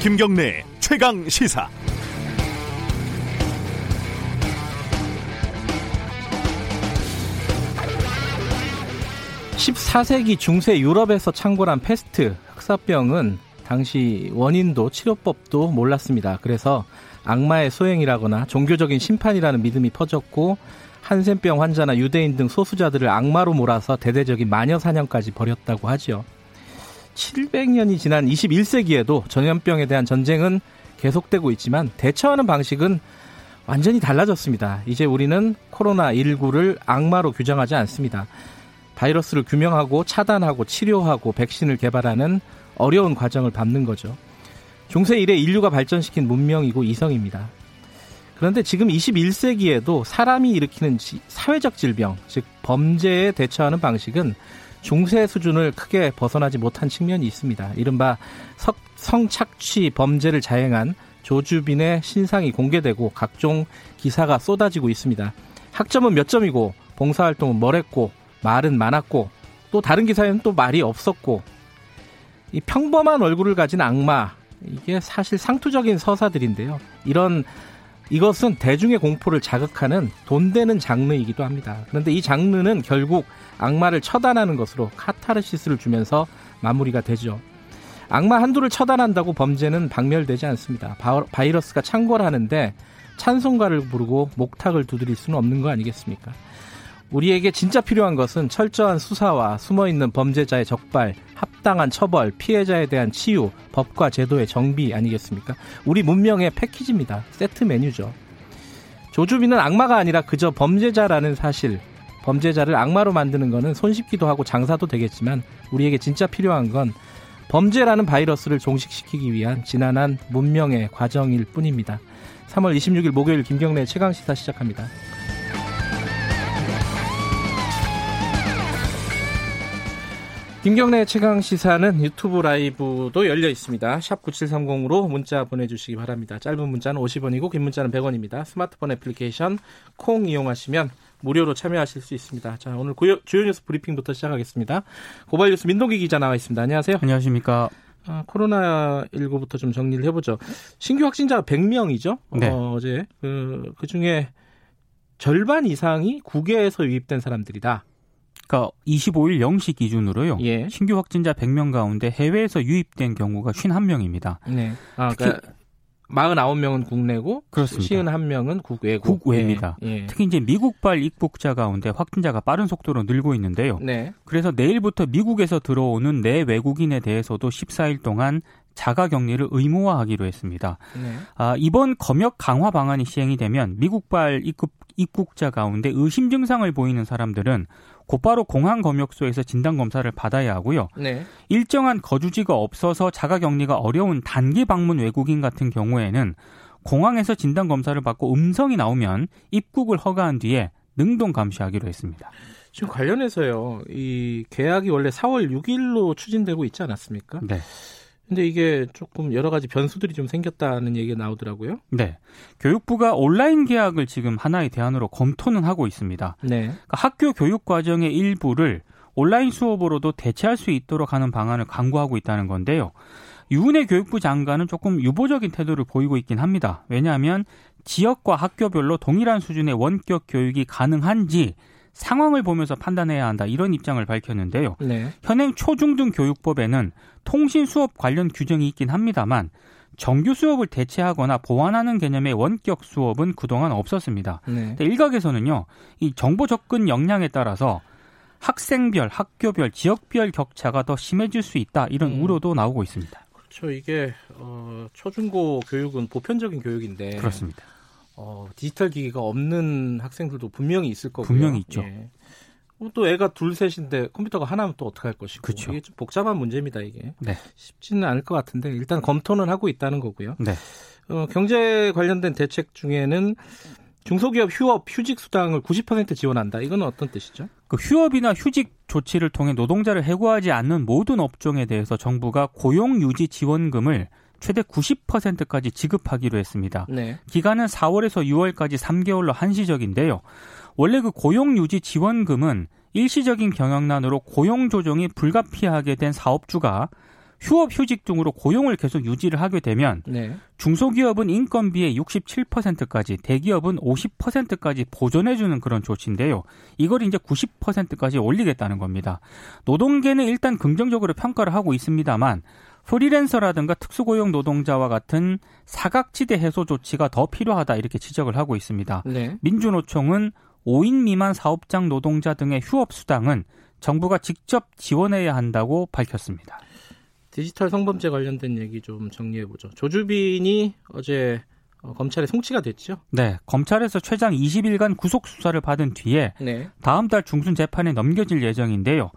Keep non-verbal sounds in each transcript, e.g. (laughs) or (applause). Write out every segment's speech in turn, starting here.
김경래 최강 시사. (14세기) 중세 유럽에서 창궐한 패스트 흑사병은 당시 원인도 치료법도 몰랐습니다. 그래서 악마의 소행이라거나 종교적인 심판이라는 믿음이 퍼졌고 한센병 환자나 유대인 등 소수자들을 악마로 몰아서 대대적인 마녀 사냥까지 벌였다고 하지요. 700년이 지난 21세기에도 전염병에 대한 전쟁은 계속되고 있지만 대처하는 방식은 완전히 달라졌습니다. 이제 우리는 코로나19를 악마로 규정하지 않습니다. 바이러스를 규명하고 차단하고 치료하고 백신을 개발하는 어려운 과정을 밟는 거죠. 중세 이래 인류가 발전시킨 문명이고 이성입니다. 그런데 지금 21세기에도 사람이 일으키는 사회적 질병, 즉 범죄에 대처하는 방식은 중세 수준을 크게 벗어나지 못한 측면이 있습니다. 이른바 성착취 범죄를 자행한 조주빈의 신상이 공개되고 각종 기사가 쏟아지고 있습니다. 학점은 몇 점이고 봉사활동은 뭐랬고 말은 많았고 또 다른 기사에는 또 말이 없었고 이 평범한 얼굴을 가진 악마 이게 사실 상투적인 서사들인데요. 이런 이것은 대중의 공포를 자극하는 돈 되는 장르이기도 합니다. 그런데 이 장르는 결국 악마를 처단하는 것으로 카타르시스를 주면서 마무리가 되죠. 악마 한두를 처단한다고 범죄는 박멸되지 않습니다. 바이러스가 창궐하는데 찬송가를 부르고 목탁을 두드릴 수는 없는 거 아니겠습니까? 우리에게 진짜 필요한 것은 철저한 수사와 숨어있는 범죄자의 적발, 합당한 처벌, 피해자에 대한 치유, 법과 제도의 정비 아니겠습니까? 우리 문명의 패키지입니다. 세트 메뉴죠. 조주빈은 악마가 아니라 그저 범죄자라는 사실, 범죄자를 악마로 만드는 것은 손쉽기도 하고 장사도 되겠지만 우리에게 진짜 필요한 건 범죄라는 바이러스를 종식시키기 위한 지난한 문명의 과정일 뿐입니다. 3월 26일 목요일 김경래 최강 시사 시작합니다. 김경래 최강 시사는 유튜브 라이브도 열려 있습니다. 샵 9730으로 문자 보내주시기 바랍니다. 짧은 문자는 50원이고 긴 문자는 100원입니다. 스마트폰 애플리케이션 콩 이용하시면 무료로 참여하실 수 있습니다. 자 오늘 주요 뉴스 브리핑부터 시작하겠습니다. 고발 뉴스 민동기 기자 나와 있습니다. 안녕하세요. 안녕하십니까. 아, 코로나19부터 좀 정리를 해보죠. 신규 확진자가 100명이죠. 네. 어, 어제 그, 그 중에 절반 이상이 국외에서 유입된 사람들이다. 그러니까 25일 0시 기준으로요. 예. 신규 확진자 100명 가운데 해외에서 유입된 경우가 51명입니다. 네. 아, 그러니까 49명은 국내고 그렇습니다. 51명은 국외고. 국외입니다. 예. 예. 특히 이제 미국발 입국자 가운데 확진자가 빠른 속도로 늘고 있는데요. 네. 그래서 내일부터 미국에서 들어오는 내 외국인에 대해서도 14일 동안 자가 격리를 의무화하기로 했습니다. 네. 아, 이번 검역 강화 방안이 시행이 되면 미국발 입국, 입국자 가운데 의심 증상을 보이는 사람들은 곧바로 공항 검역소에서 진단 검사를 받아야 하고요. 네. 일정한 거주지가 없어서 자가 격리가 어려운 단기 방문 외국인 같은 경우에는 공항에서 진단 검사를 받고 음성이 나오면 입국을 허가한 뒤에 능동 감시하기로 했습니다. 지금 관련해서요. 이 계약이 원래 4월 6일로 추진되고 있지 않았습니까? 네. 근데 이게 조금 여러 가지 변수들이 좀 생겼다는 얘기가 나오더라고요. 네. 교육부가 온라인 계약을 지금 하나의 대안으로 검토는 하고 있습니다. 네. 그러니까 학교 교육 과정의 일부를 온라인 수업으로도 대체할 수 있도록 하는 방안을 강구하고 있다는 건데요. 유은혜 교육부 장관은 조금 유보적인 태도를 보이고 있긴 합니다. 왜냐하면 지역과 학교별로 동일한 수준의 원격 교육이 가능한지 상황을 보면서 판단해야 한다 이런 입장을 밝혔는데요. 네. 현행 초중등 교육법에는 통신 수업 관련 규정이 있긴 합니다만 정규 수업을 대체하거나 보완하는 개념의 원격 수업은 그동안 없었습니다. 네. 일각에서는요, 이 정보 접근 역량에 따라서 학생별, 학교별, 지역별 격차가 더 심해질 수 있다 이런 음. 우려도 나오고 있습니다. 그렇죠. 이게 어, 초중고 교육은 보편적인 교육인데 그렇습니다. 어, 디지털 기기가 없는 학생들도 분명히 있을 거고요. 분명히 있죠. 예. 어, 또 애가 둘 셋인데 컴퓨터가 하나면 또 어떡할 것이고 그쵸. 이게 좀 복잡한 문제입니다 이게 네. 쉽지는 않을 것 같은데 일단 검토는 하고 있다는 거고요. 네. 어, 경제 관련된 대책 중에는 중소기업 휴업 휴직 수당을 90% 지원한다. 이건 어떤 뜻이죠? 그 휴업이나 휴직 조치를 통해 노동자를 해고하지 않는 모든 업종에 대해서 정부가 고용 유지 지원금을 최대 90%까지 지급하기로 했습니다. 네. 기간은 4월에서 6월까지 3개월로 한시적인데요. 원래 그 고용 유지 지원금은 일시적인 경영난으로 고용 조정이 불가피하게 된 사업주가 휴업 휴직 등으로 고용을 계속 유지를 하게 되면 네. 중소기업은 인건비의 67%까지 대기업은 50%까지 보존해 주는 그런 조치인데요. 이걸 이제 90%까지 올리겠다는 겁니다. 노동계는 일단 긍정적으로 평가를 하고 있습니다만 프리랜서라든가 특수고용 노동자와 같은 사각지대 해소 조치가 더 필요하다 이렇게 지적을 하고 있습니다. 네. 민주노총은 5인 미만 사업장 노동자 등의 휴업 수당은 정부가 직접 지원해야 한다고 밝혔습니다. 디지털 성범죄 관련된 얘기 좀 정리해 보죠. 조주빈이 어제 어, 검찰에 송치가 됐죠. 네, 검찰에서 최장 20일간 구속 수사를 받은 뒤에 네. 다음 달 중순 재판에 넘겨질 예정인데요.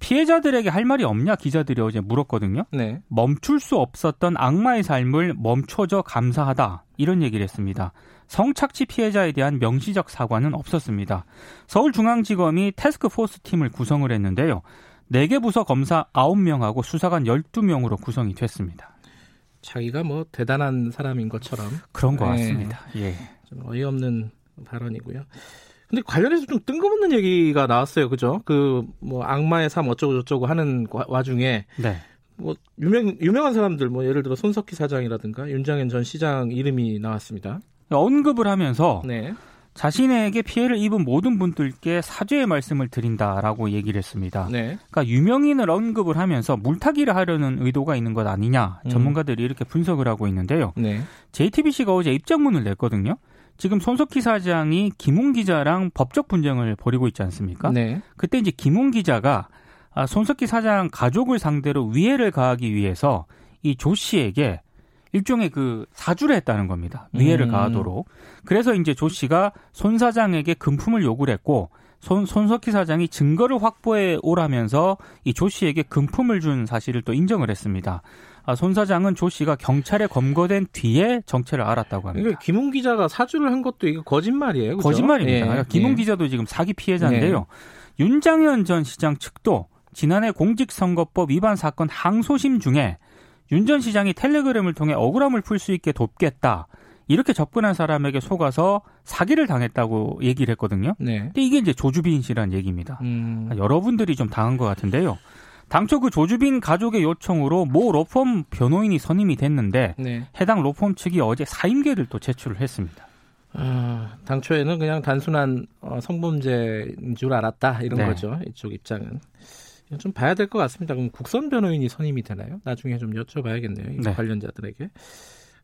피해자들에게 할 말이 없냐 기자들이 어제 물었거든요. 네. 멈출 수 없었던 악마의 삶을 멈춰줘 감사하다 이런 얘기를 했습니다. 성착취 피해자에 대한 명시적 사과는 없었습니다. 서울중앙지검이 테스크포스 팀을 구성을 했는데요. 4개 부서 검사 9명하고 수사관 12명으로 구성이 됐습니다. 자기가 뭐 대단한 사람인 것처럼 그런 것 네. 같습니다. 예. 좀 어이없는 발언이고요. 근데 관련해서 좀 뜬금없는 얘기가 나왔어요. 그죠? 그 뭐 악마의 삶 어쩌고 저쩌고 하는 와중에 네. 뭐 유명 유명한 사람들 뭐 예를 들어 손석희 사장이라든가 윤장현 전 시장 이름이 나왔습니다. 언급을 하면서 네. 자신에게 피해를 입은 모든 분들께 사죄의 말씀을 드린다라고 얘기를 했습니다. 네. 그러니까 유명인을 언급을 하면서 물타기를 하려는 의도가 있는 것 아니냐 음. 전문가들이 이렇게 분석을 하고 있는데요. 네. JTBC가 어제 입장문을 냈거든요. 지금 손석희 사장이 김웅 기자랑 법적 분쟁을 벌이고 있지 않습니까? 네. 그때 이제 김웅 기자가 아, 손석희 사장 가족을 상대로 위해를 가하기 위해서 이 조 씨에게 일종의 그 사주를 했다는 겁니다. 위해를 음. 가하도록. 그래서 이제 조 씨가 손 사장에게 금품을 요구를 했고 손, 손석희 사장이 증거를 확보해 오라면서 이 조 씨에게 금품을 준 사실을 또 인정을 했습니다. 아, 손 사장은 조 씨가 경찰에 검거된 뒤에 정체를 알았다고 합니다. 그러니까 김웅 기자가 사주를 한 것도 이거 거짓말이에요. 그렇죠? 거짓말입니다. 예. 김웅 예. 기자도 지금 사기 피해자인데요. 예. 윤장현 전 시장 측도 지난해 공직선거법 위반 사건 항소심 중에 윤 전 시장이 텔레그램을 통해 억울함을 풀 수 있게 돕겠다. 이렇게 접근한 사람에게 속아서 사기를 당했다고 얘기를 했거든요. 네. 근데 이게 이제 조주빈 씨라는 얘기입니다. 음. 여러분들이 좀 당한 것 같은데요. 당초 그 조주빈 가족의 요청으로 모 로펌 변호인이 선임이 됐는데 네. 해당 로펌 측이 어제 사임계를 또 제출을 했습니다. 아, 당초에는 그냥 단순한 어, 성범죄인 줄 알았다 이런 네. 거죠. 이쪽 입장은. 좀 봐야 될 것 같습니다. 그럼 국선 변호인이 선임이 되나요? 나중에 좀 여쭤봐야겠네요. 네. 관련자들에게.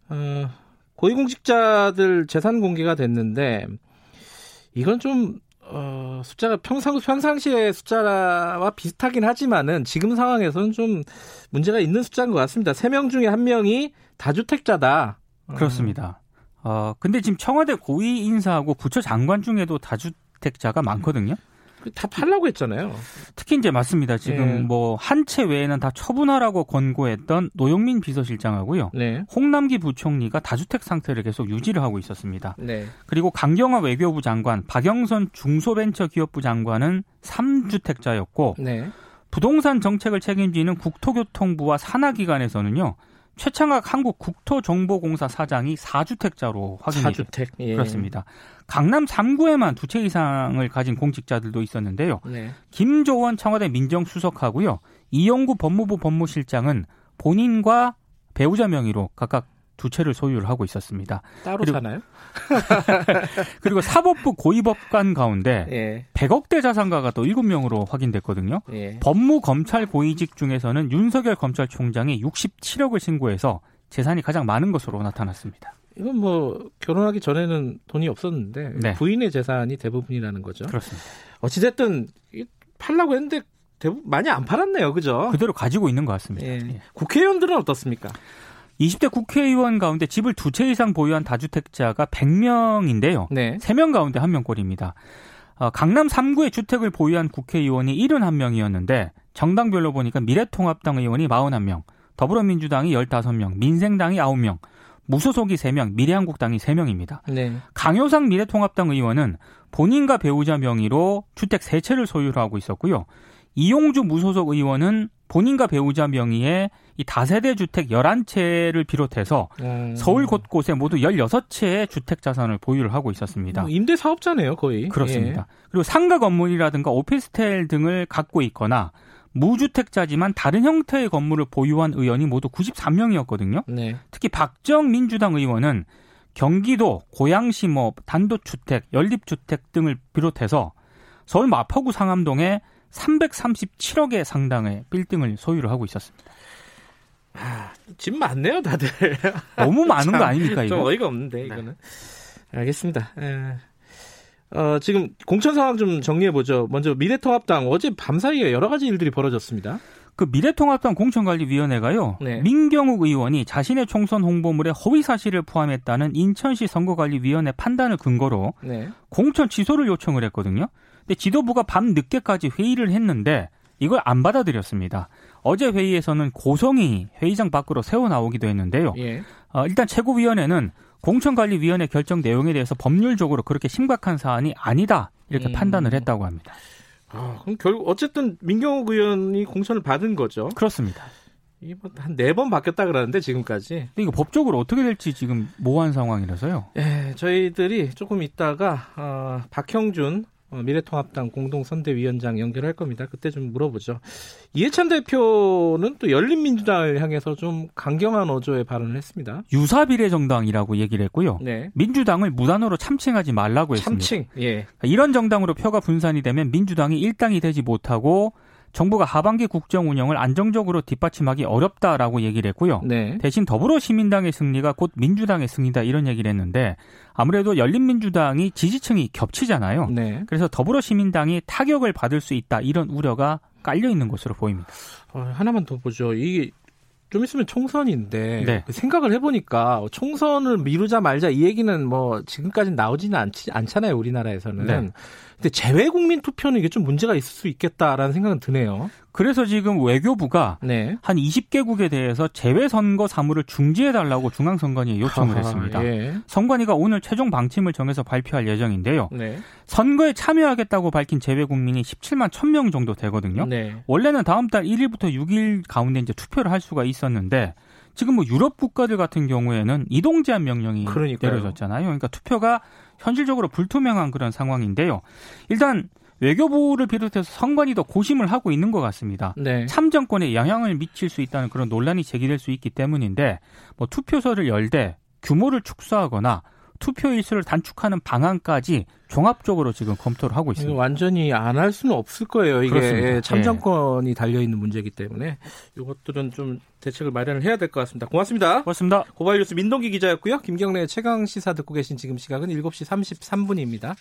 어, 고위공직자들 재산 공개가 됐는데 이건 좀 어, 숫자가 평상 평상시의 숫자와 비슷하긴 하지만은 지금 상황에서는 좀 문제가 있는 숫자인 것 같습니다. 세 명 중에 한 명이 다주택자다. 그렇습니다. 어, 근데 지금 청와대 고위 인사하고 부처 장관 중에도 다주택자가 많거든요. 다 팔라고 했잖아요. 특히 이제 맞습니다. 지금 네. 뭐한 채 외에는 다 처분하라고 권고했던 노영민 비서실장하고요. 네. 홍남기 부총리가 다주택 상태를 계속 유지를 하고 있었습니다. 네. 그리고 강경화 외교부 장관, 박영선 중소벤처기업부 장관은 3주택자였고 부동산 정책을 책임지는 국토교통부와 산하기관에서는요. 최창학 한국 국토정보공사 사장이 4주택자로 확인이 4주택. 예. 그렇습니다. 강남 3구에만 두 채 이상을 가진 공직자들도 있었는데요. 네. 김조원 청와대 민정수석하고요. 이영구 법무부 법무실장은 본인과 배우자 명의로 각각 두 채를 소유를 하고 있었습니다. 따로 그리고, 사나요? (laughs) 그리고 사법부 고위법관 가운데 예. 100억대 자산가가 또 7명으로 확인됐거든요. 예. 법무 검찰 고위직 중에서는 윤석열 검찰총장이 67억을 신고해서 재산이 가장 많은 것으로 나타났습니다. 이건 뭐 결혼하기 전에는 돈이 없었는데 네. 부인의 재산이 대부분이라는 거죠. 그렇습니다. 어찌됐든 팔라고 했는데 대부분 많이 안 팔았네요. 그죠? 그대로 가지고 있는 것 같습니다. 예. 예. 국회의원들은 어떻습니까? 20대 국회의원 가운데 집을 두 채 이상 보유한 다주택자가 100명인데요. 네. 3명 가운데 1명꼴입니다. 어, 강남 3구의 주택을 보유한 국회의원이 71명이었는데 정당별로 보니까 미래통합당 의원이 41명, 더불어민주당이 15명, 민생당이 9명, 무소속이 3명, 미래한국당이 3명입니다. 네. 강효상 미래통합당 의원은 본인과 배우자 명의로 주택 3채를 소유를 하고 있었고요. 이용주 무소속 의원은 본인과 배우자 명의의 이 다세대 주택 11채를 비롯해서 음. 서울 곳곳에 모두 16채의 주택 자산을 보유를 하고 있었습니다. 뭐 임대 사업자네요, 거의. 그렇습니다. 예. 그리고 상가 건물이라든가 오피스텔 등을 갖고 있거나 무주택자지만 다른 형태의 건물을 보유한 의원이 모두 93명이었거든요. 네. 특히 박정 민주당 의원은 경기도, 고양시 뭐 단독주택, 연립주택 등을 비롯해서 서울 마포구 상암동에 337억의 상당의 빌딩을 소유를 하고 있었습니다. 아, 집 많네요, 다들. (laughs) 너무 많은 참, 거 아닙니까, 이거? 좀 어이가 없는데, 이거는. 네. 알겠습니다. 에... 어, 지금 공천 상황 좀 정리해보죠. 먼저 미래통합당 어제 밤사이에 여러 가지 일들이 벌어졌습니다. 그 미래통합당 공천관리위원회가요. 네. 민경욱 의원이 자신의 총선 홍보물에 허위 사실을 포함했다는 인천시 선거관리위원회 판단을 근거로 네. 공천 취소를 요청을 했거든요. 근데 지도부가 밤 늦게까지 회의를 했는데 이걸 안 받아들였습니다. 어제 회의에서는 고성이 회의장 밖으로 새어 나오기도 했는데요. 예. 어, 일단 최고위원회는 공천관리위원회 결정 내용에 대해서 법률적으로 그렇게 심각한 사안이 아니다 이렇게 음. 판단을 했다고 합니다. 아, 그럼 결국 어쨌든 민경욱 의원이 공천을 받은 거죠. 그렇습니다. 이번 한네 번 바뀌었다 그러는데 지금까지. 근데 이거 법적으로 어떻게 될지 지금 모호한 상황이라서요. 예, 저희들이 조금 있다가 어, 박형준 어, 미래통합당 공동선대위원장 연결할 겁니다. 그때 좀 물어보죠. 이해찬 대표는 또 열린민주당을 향해서 좀 강경한 어조의 발언을 했습니다. 유사비례정당이라고 얘기를 했고요. 네. 민주당을 무단으로 참칭하지 말라고 했습니다. 참칭. 예. 이런 정당으로 표가 분산이 되면 민주당이 일당이 되지 못하고 정부가 하반기 국정 운영을 안정적으로 뒷받침하기 어렵다라고 얘기를 했고요. 네. 대신 더불어 시민당의 승리가 곧 민주당의 승리다 이런 얘기를 했는데 아무래도 열린민주당이 지지층이 겹치잖아요. 네. 그래서 더불어 시민당이 타격을 받을 수 있다 이런 우려가 깔려 있는 것으로 보입니다. 어, 하나만 더 보죠. 이게 좀 있으면 총선인데 네. 그 생각을 해보니까 총선을 미루자 말자 이 얘기는 뭐 지금까지 나오지는 않지, 않잖아요 우리나라에서는. 네. 근데 재외 국민 투표는 이게 좀 문제가 있을 수 있겠다라는 생각은 드네요. 그래서 지금 외교부가 네. 한 20개국에 대해서 재외 선거 사무를 중지해 달라고 중앙선관위에 요청을 하하, 했습니다. 예. 선관위가 오늘 최종 방침을 정해서 발표할 예정인데요. 네. 선거에 참여하겠다고 밝힌 재외 국민이 17만 1000명 정도 되거든요. 네. 원래는 다음 달 1일부터 6일 가운데 이제 투표를 할 수가 있었는데 지금 뭐 유럽 국가들 같은 경우에는 이동 제한 명령이 그러니까요. 내려졌잖아요. 그러니까 투표가 현실적으로 불투명한 그런 상황인데요. 일단 외교부를 비롯해서 선관위 도 고심을 하고 있는 것 같습니다. 네. 참정권에 영향을 미칠 수 있다는 그런 논란이 제기될 수 있기 때문인데 뭐 투표소를 열되 규모를 축소하거나 투표 일수를 단축하는 방안까지 종합적으로 지금 검토를 하고 있습니다. 완전히 안 할 수는 없을 거예요. 이게 그렇습니다. 예, 참정권이 달려 있는 문제이기 때문에 이것들은 좀 대책을 마련을 해야 될 것 같습니다. 고맙습니다. 고맙습니다. 고발뉴스 민동기 기자였고요. 김경래의 최강 시사 듣고 계신 지금 시각은 7시 33분입니다.